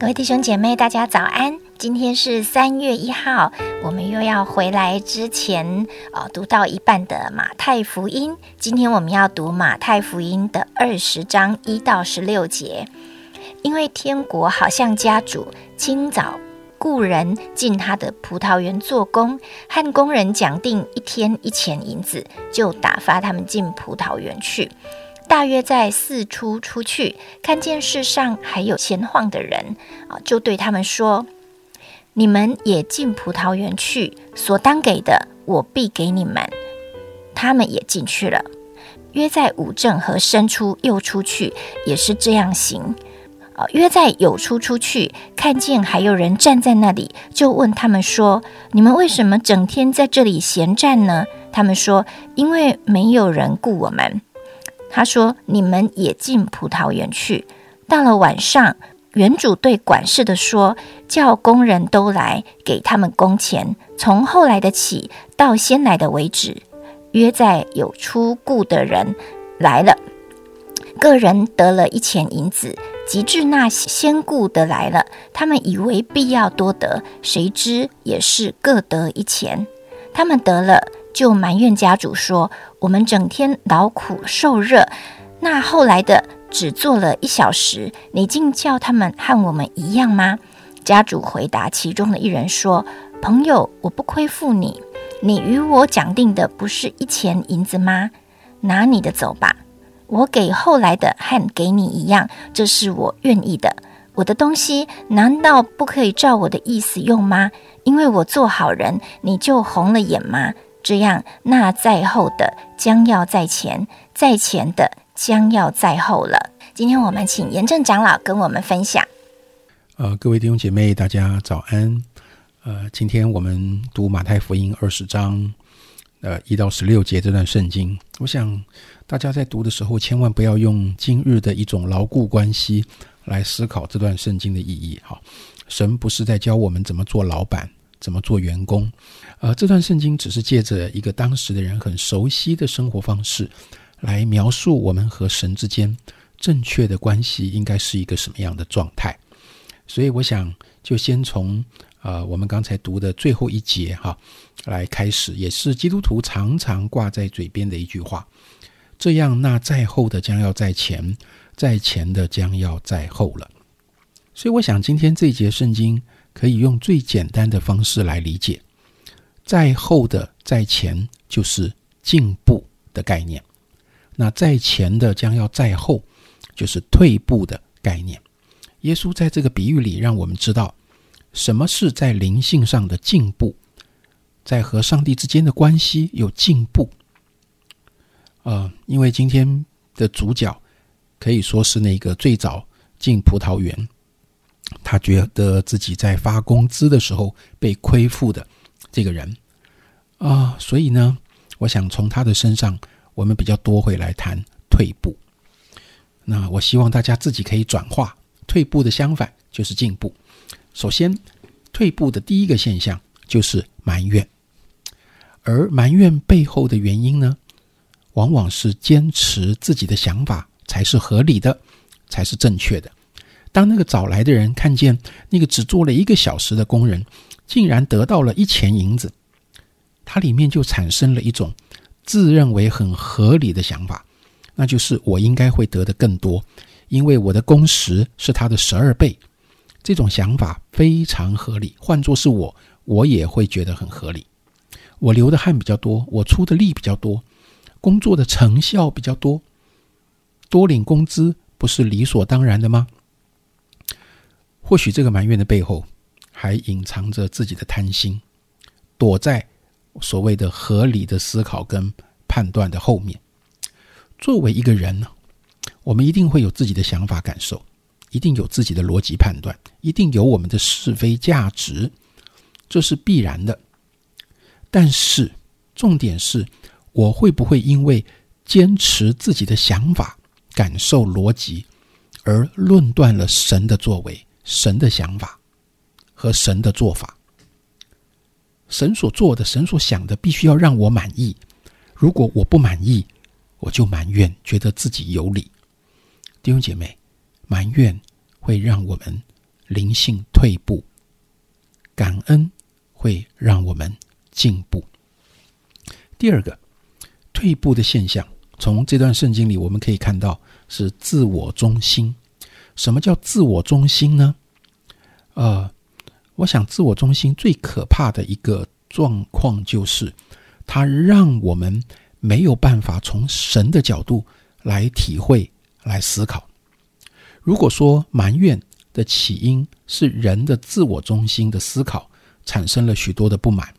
各位弟兄姐妹，大家早安！今天是三月一号，我们又要回来之前呃读到一半的马太福音。今天我们要读马太福音的二十章一到十六节。因为天国好像家主清早雇人进他的葡萄园做工，和工人讲定一天一钱银子，就打发他们进葡萄园去。大约在四出出去，看见世上还有闲晃的人啊，就对他们说：“你们也进葡萄园去，所当给的，我必给你们。”他们也进去了。约在五正和申出又出去，也是这样行。啊，约在有出出去，看见还有人站在那里，就问他们说：“你们为什么整天在这里闲站呢？”他们说：“因为没有人雇我们。”他说：“你们也进葡萄园去。到了晚上，园主对管事的说：‘叫工人都来，给他们工钱，从后来的起到先来的为止。’约在有出雇的人来了，个人得了一钱银子。及至那先雇的来了，他们以为必要多得，谁知也是各得一钱。他们得了。”就埋怨家主说：“我们整天劳苦受热，那后来的只做了一小时，你竟叫他们和我们一样吗？”家主回答其中的一人说：“朋友，我不亏负你，你与我讲定的不是一钱银子吗？拿你的走吧，我给后来的和给你一样，这是我愿意的。我的东西难道不可以照我的意思用吗？因为我做好人，你就红了眼吗？”这样，那在后的将要在前，在前的将要在后了。今天我们请严正长老跟我们分享。呃，各位弟兄姐妹，大家早安。呃，今天我们读马太福音二十章，呃，一到十六节这段圣经。我想大家在读的时候，千万不要用今日的一种牢固关系来思考这段圣经的意义。哈，神不是在教我们怎么做老板。怎么做员工？呃，这段圣经只是借着一个当时的人很熟悉的生活方式，来描述我们和神之间正确的关系应该是一个什么样的状态。所以，我想就先从呃我们刚才读的最后一节哈来开始，也是基督徒常常挂在嘴边的一句话：这样，那在后的将要在前，在前的将要在后了。所以，我想今天这一节圣经。可以用最简单的方式来理解，在后的在前就是进步的概念，那在前的将要在后，就是退步的概念。耶稣在这个比喻里让我们知道，什么是在灵性上的进步，在和上帝之间的关系有进步。呃，因为今天的主角可以说是那个最早进葡萄园。他觉得自己在发工资的时候被亏负的这个人啊，所以呢，我想从他的身上，我们比较多会来谈退步。那我希望大家自己可以转化退步的相反就是进步。首先，退步的第一个现象就是埋怨，而埋怨背后的原因呢，往往是坚持自己的想法才是合理的，才是正确的。当那个早来的人看见那个只做了一个小时的工人，竟然得到了一钱银子，他里面就产生了一种自认为很合理的想法，那就是我应该会得的更多，因为我的工时是他的十二倍。这种想法非常合理，换作是我，我也会觉得很合理。我流的汗比较多，我出的力比较多，工作的成效比较多，多领工资不是理所当然的吗？或许这个埋怨的背后，还隐藏着自己的贪心，躲在所谓的合理的思考跟判断的后面。作为一个人呢，我们一定会有自己的想法、感受，一定有自己的逻辑判断，一定有我们的是非价值，这是必然的。但是，重点是，我会不会因为坚持自己的想法、感受、逻辑，而论断了神的作为？神的想法和神的做法，神所做的、神所想的，必须要让我满意。如果我不满意，我就埋怨，觉得自己有理。弟兄姐妹，埋怨会让我们灵性退步，感恩会让我们进步。第二个退步的现象，从这段圣经里我们可以看到是自我中心。什么叫自我中心呢？呃，我想自我中心最可怕的一个状况就是，它让我们没有办法从神的角度来体会、来思考。如果说埋怨的起因是人的自我中心的思考产生了许多的不满，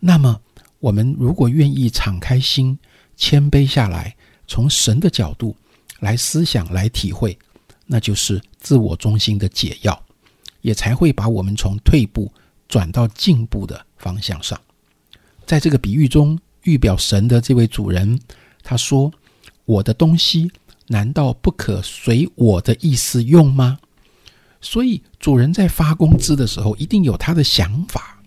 那么我们如果愿意敞开心、谦卑下来，从神的角度来思想、来体会，那就是自我中心的解药，也才会把我们从退步转到进步的方向上。在这个比喻中，预表神的这位主人，他说：“我的东西。”难道不可随我的意思用吗？所以主人在发工资的时候，一定有他的想法，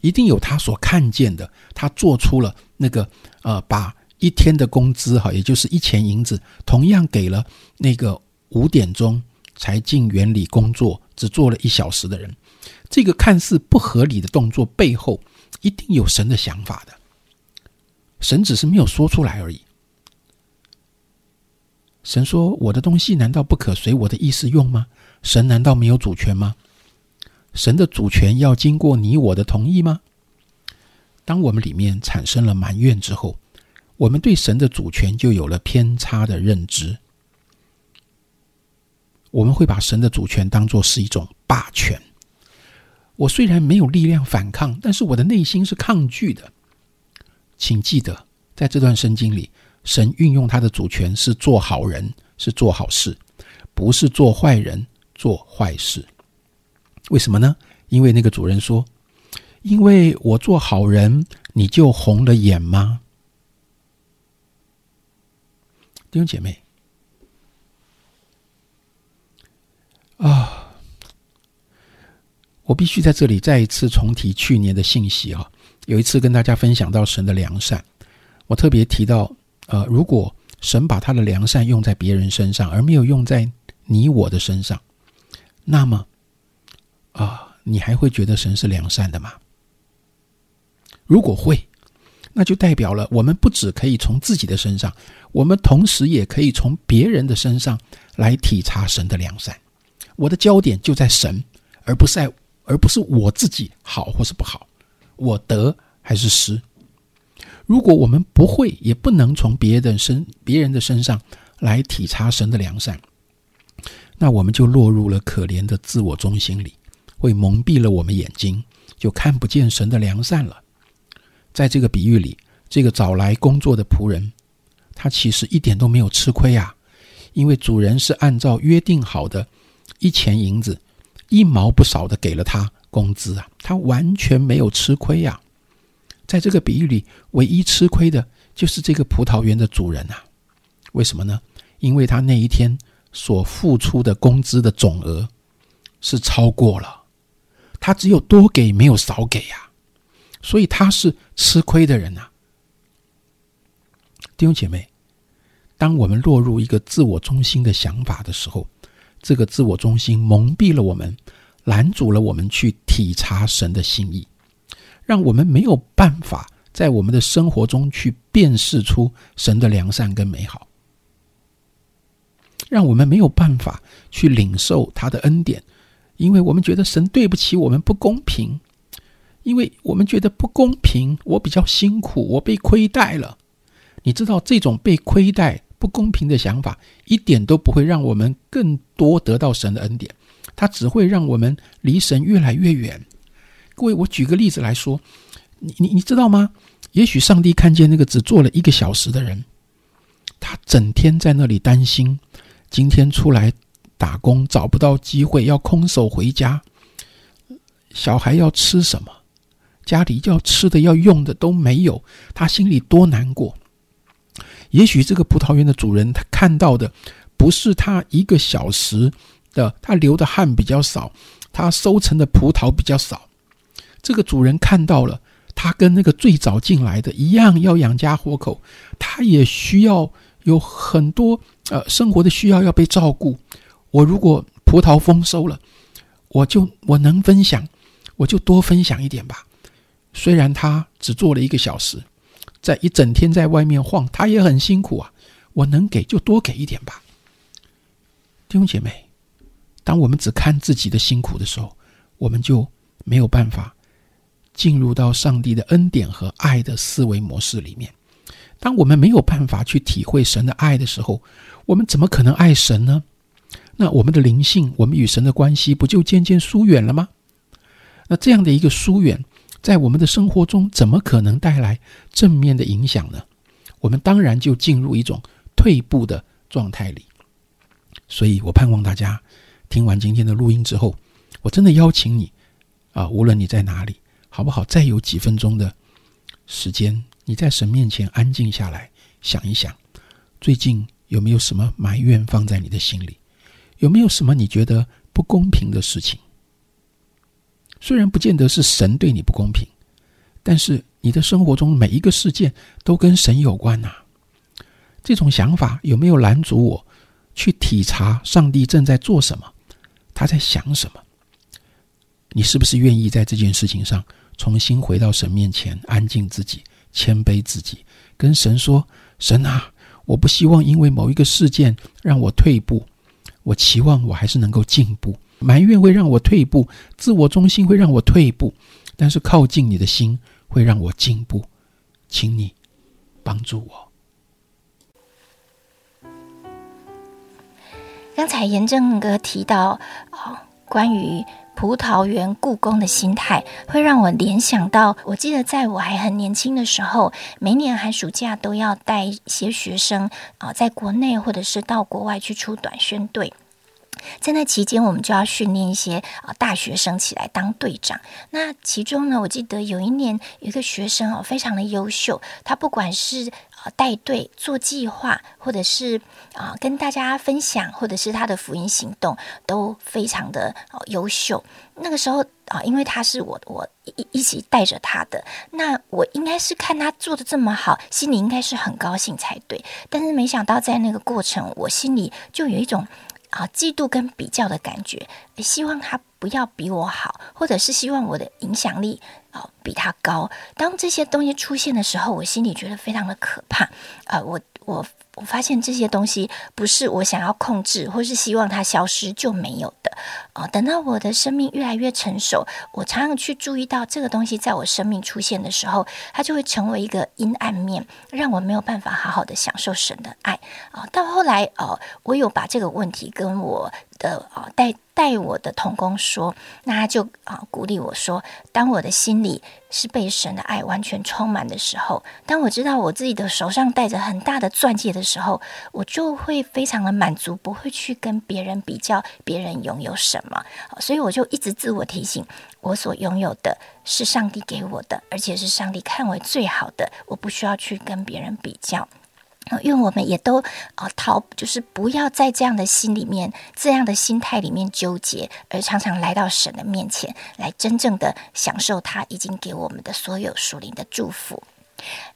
一定有他所看见的。他做出了那个呃，把一天的工资哈，也就是一钱银子，同样给了那个五点钟才进园里工作，只做了一小时的人。这个看似不合理的动作背后，一定有神的想法的。神只是没有说出来而已。神说：“我的东西难道不可随我的意思用吗？神难道没有主权吗？神的主权要经过你我的同意吗？当我们里面产生了埋怨之后，我们对神的主权就有了偏差的认知。我们会把神的主权当作是一种霸权。我虽然没有力量反抗，但是我的内心是抗拒的。请记得，在这段圣经里。”神运用他的主权是做好人，是做好事，不是做坏人做坏事。为什么呢？因为那个主人说：“因为我做好人，你就红了眼吗？”弟兄姐妹啊，我必须在这里再一次重提去年的信息啊！有一次跟大家分享到神的良善，我特别提到。呃，如果神把他的良善用在别人身上，而没有用在你我的身上，那么啊，你还会觉得神是良善的吗？如果会，那就代表了我们不只可以从自己的身上，我们同时也可以从别人的身上来体察神的良善。我的焦点就在神，而不是在，而不是我自己好或是不好，我得还是失。如果我们不会，也不能从别的身、别人的身上来体察神的良善，那我们就落入了可怜的自我中心里，会蒙蔽了我们眼睛，就看不见神的良善了。在这个比喻里，这个找来工作的仆人，他其实一点都没有吃亏啊，因为主人是按照约定好的一钱银子，一毛不少的给了他工资啊，他完全没有吃亏呀。在这个比喻里，唯一吃亏的就是这个葡萄园的主人啊！为什么呢？因为他那一天所付出的工资的总额是超过了，他只有多给没有少给呀，所以他是吃亏的人呐。弟兄姐妹，当我们落入一个自我中心的想法的时候，这个自我中心蒙蔽了我们，拦阻了我们去体察神的心意。让我们没有办法在我们的生活中去辨识出神的良善跟美好，让我们没有办法去领受他的恩典，因为我们觉得神对不起我们不公平，因为我们觉得不公平，我比较辛苦，我被亏待了。你知道这种被亏待、不公平的想法，一点都不会让我们更多得到神的恩典，它只会让我们离神越来越远。各位，我举个例子来说，你你你知道吗？也许上帝看见那个只做了一个小时的人，他整天在那里担心，今天出来打工找不到机会，要空手回家，小孩要吃什么，家里要吃的要用的都没有，他心里多难过。也许这个葡萄园的主人，他看到的不是他一个小时的，他流的汗比较少，他收成的葡萄比较少。这个主人看到了，他跟那个最早进来的一样，要养家活口，他也需要有很多呃生活的需要要被照顾。我如果葡萄丰收了，我就我能分享，我就多分享一点吧。虽然他只做了一个小时，在一整天在外面晃，他也很辛苦啊。我能给就多给一点吧。弟兄姐妹，当我们只看自己的辛苦的时候，我们就没有办法进入到上帝的恩典和爱的思维模式里面。当我们没有办法去体会神的爱的时候，我们怎么可能爱神呢？那我们的灵性，我们与神的关系不就渐渐疏远了吗？那这样的一个疏远，在我们的生活中，怎么可能带来正面的影响呢？我们当然就进入一种退步的状态里。所以我盼望大家听完今天的录音之后，我真的邀请你啊，无论你在哪里，好不好？再有几分钟的时间，你在神面前安静下来，想一想，最近有没有什么埋怨放在你的心里？有没有什么你觉得不公平的事情？虽然不见得是神对你不公平，但是你的生活中每一个事件都跟神有关呐。这种想法有没有拦阻我？去体察上帝正在做什么，他在想什么？你是不是愿意在这件事情上重新回到神面前，安静自己，谦卑自己，跟神说：“神啊，我不希望因为某一个事件让我退步，我期望我还是能够进步。埋怨会让我退步，自我中心会让我退步，但是靠近你的心会让我进步，请你帮助我。”刚才严正哥提到，哦，关于葡萄园故宫的心态，会让我联想到，我记得在我还很年轻的时候，每年寒暑假都要带一些学生啊，在国内或者是到国外去出短宣队。在那期间，我们就要训练一些啊大学生起来当队长。那其中呢，我记得有一年有一个学生哦，非常的优秀。他不管是啊带队做计划，或者是啊跟大家分享，或者是他的福音行动，都非常的优秀。那个时候啊，因为他是我我一一起带着他的，那我应该是看他做的这么好，心里应该是很高兴才对。但是没想到在那个过程，我心里就有一种。啊，嫉妒跟比较的感觉，希望他不要比我好，或者是希望我的影响力啊比他高。当这些东西出现的时候，我心里觉得非常的可怕。啊，我我。我发现这些东西不是我想要控制，或是希望它消失就没有的哦。等到我的生命越来越成熟，我常常去注意到这个东西在我生命出现的时候，它就会成为一个阴暗面，让我没有办法好好的享受神的爱啊。到后来哦，我有把这个问题跟我的啊带。带我的童工说，那他就啊鼓励我说，当我的心里是被神的爱完全充满的时候，当我知道我自己的手上戴着很大的钻戒的时候，我就会非常的满足，不会去跟别人比较别人拥有什么。所以我就一直自我提醒，我所拥有的是上帝给我的，而且是上帝看为最好的，我不需要去跟别人比较。因为我们也都啊逃，就是不要在这样的心里面、这样的心态里面纠结，而常常来到神的面前，来真正的享受他已经给我们的所有属灵的祝福。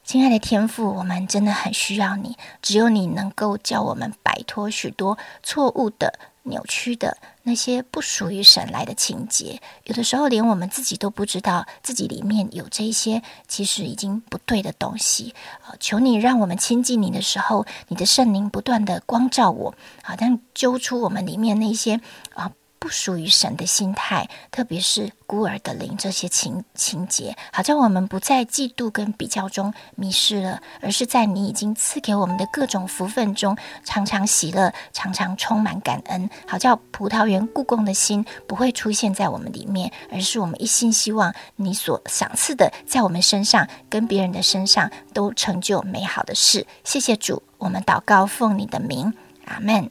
亲爱的天父，我们真的很需要你，只有你能够叫我们摆脱许多错误的。扭曲的那些不属于神来的情节，有的时候连我们自己都不知道自己里面有这些其实已经不对的东西。啊，求你让我们亲近你的时候，你的圣灵不断的光照我，好像揪出我们里面那些啊。不属于神的心态，特别是孤儿的灵这些情情节，好叫我们不在嫉妒跟比较中迷失了，而是在你已经赐给我们的各种福分中，常常喜乐，常常充满感恩，好叫葡萄园故宫的心不会出现在我们里面，而是我们一心希望你所赏赐的，在我们身上跟别人的身上都成就美好的事。谢谢主，我们祷告奉你的名，阿门。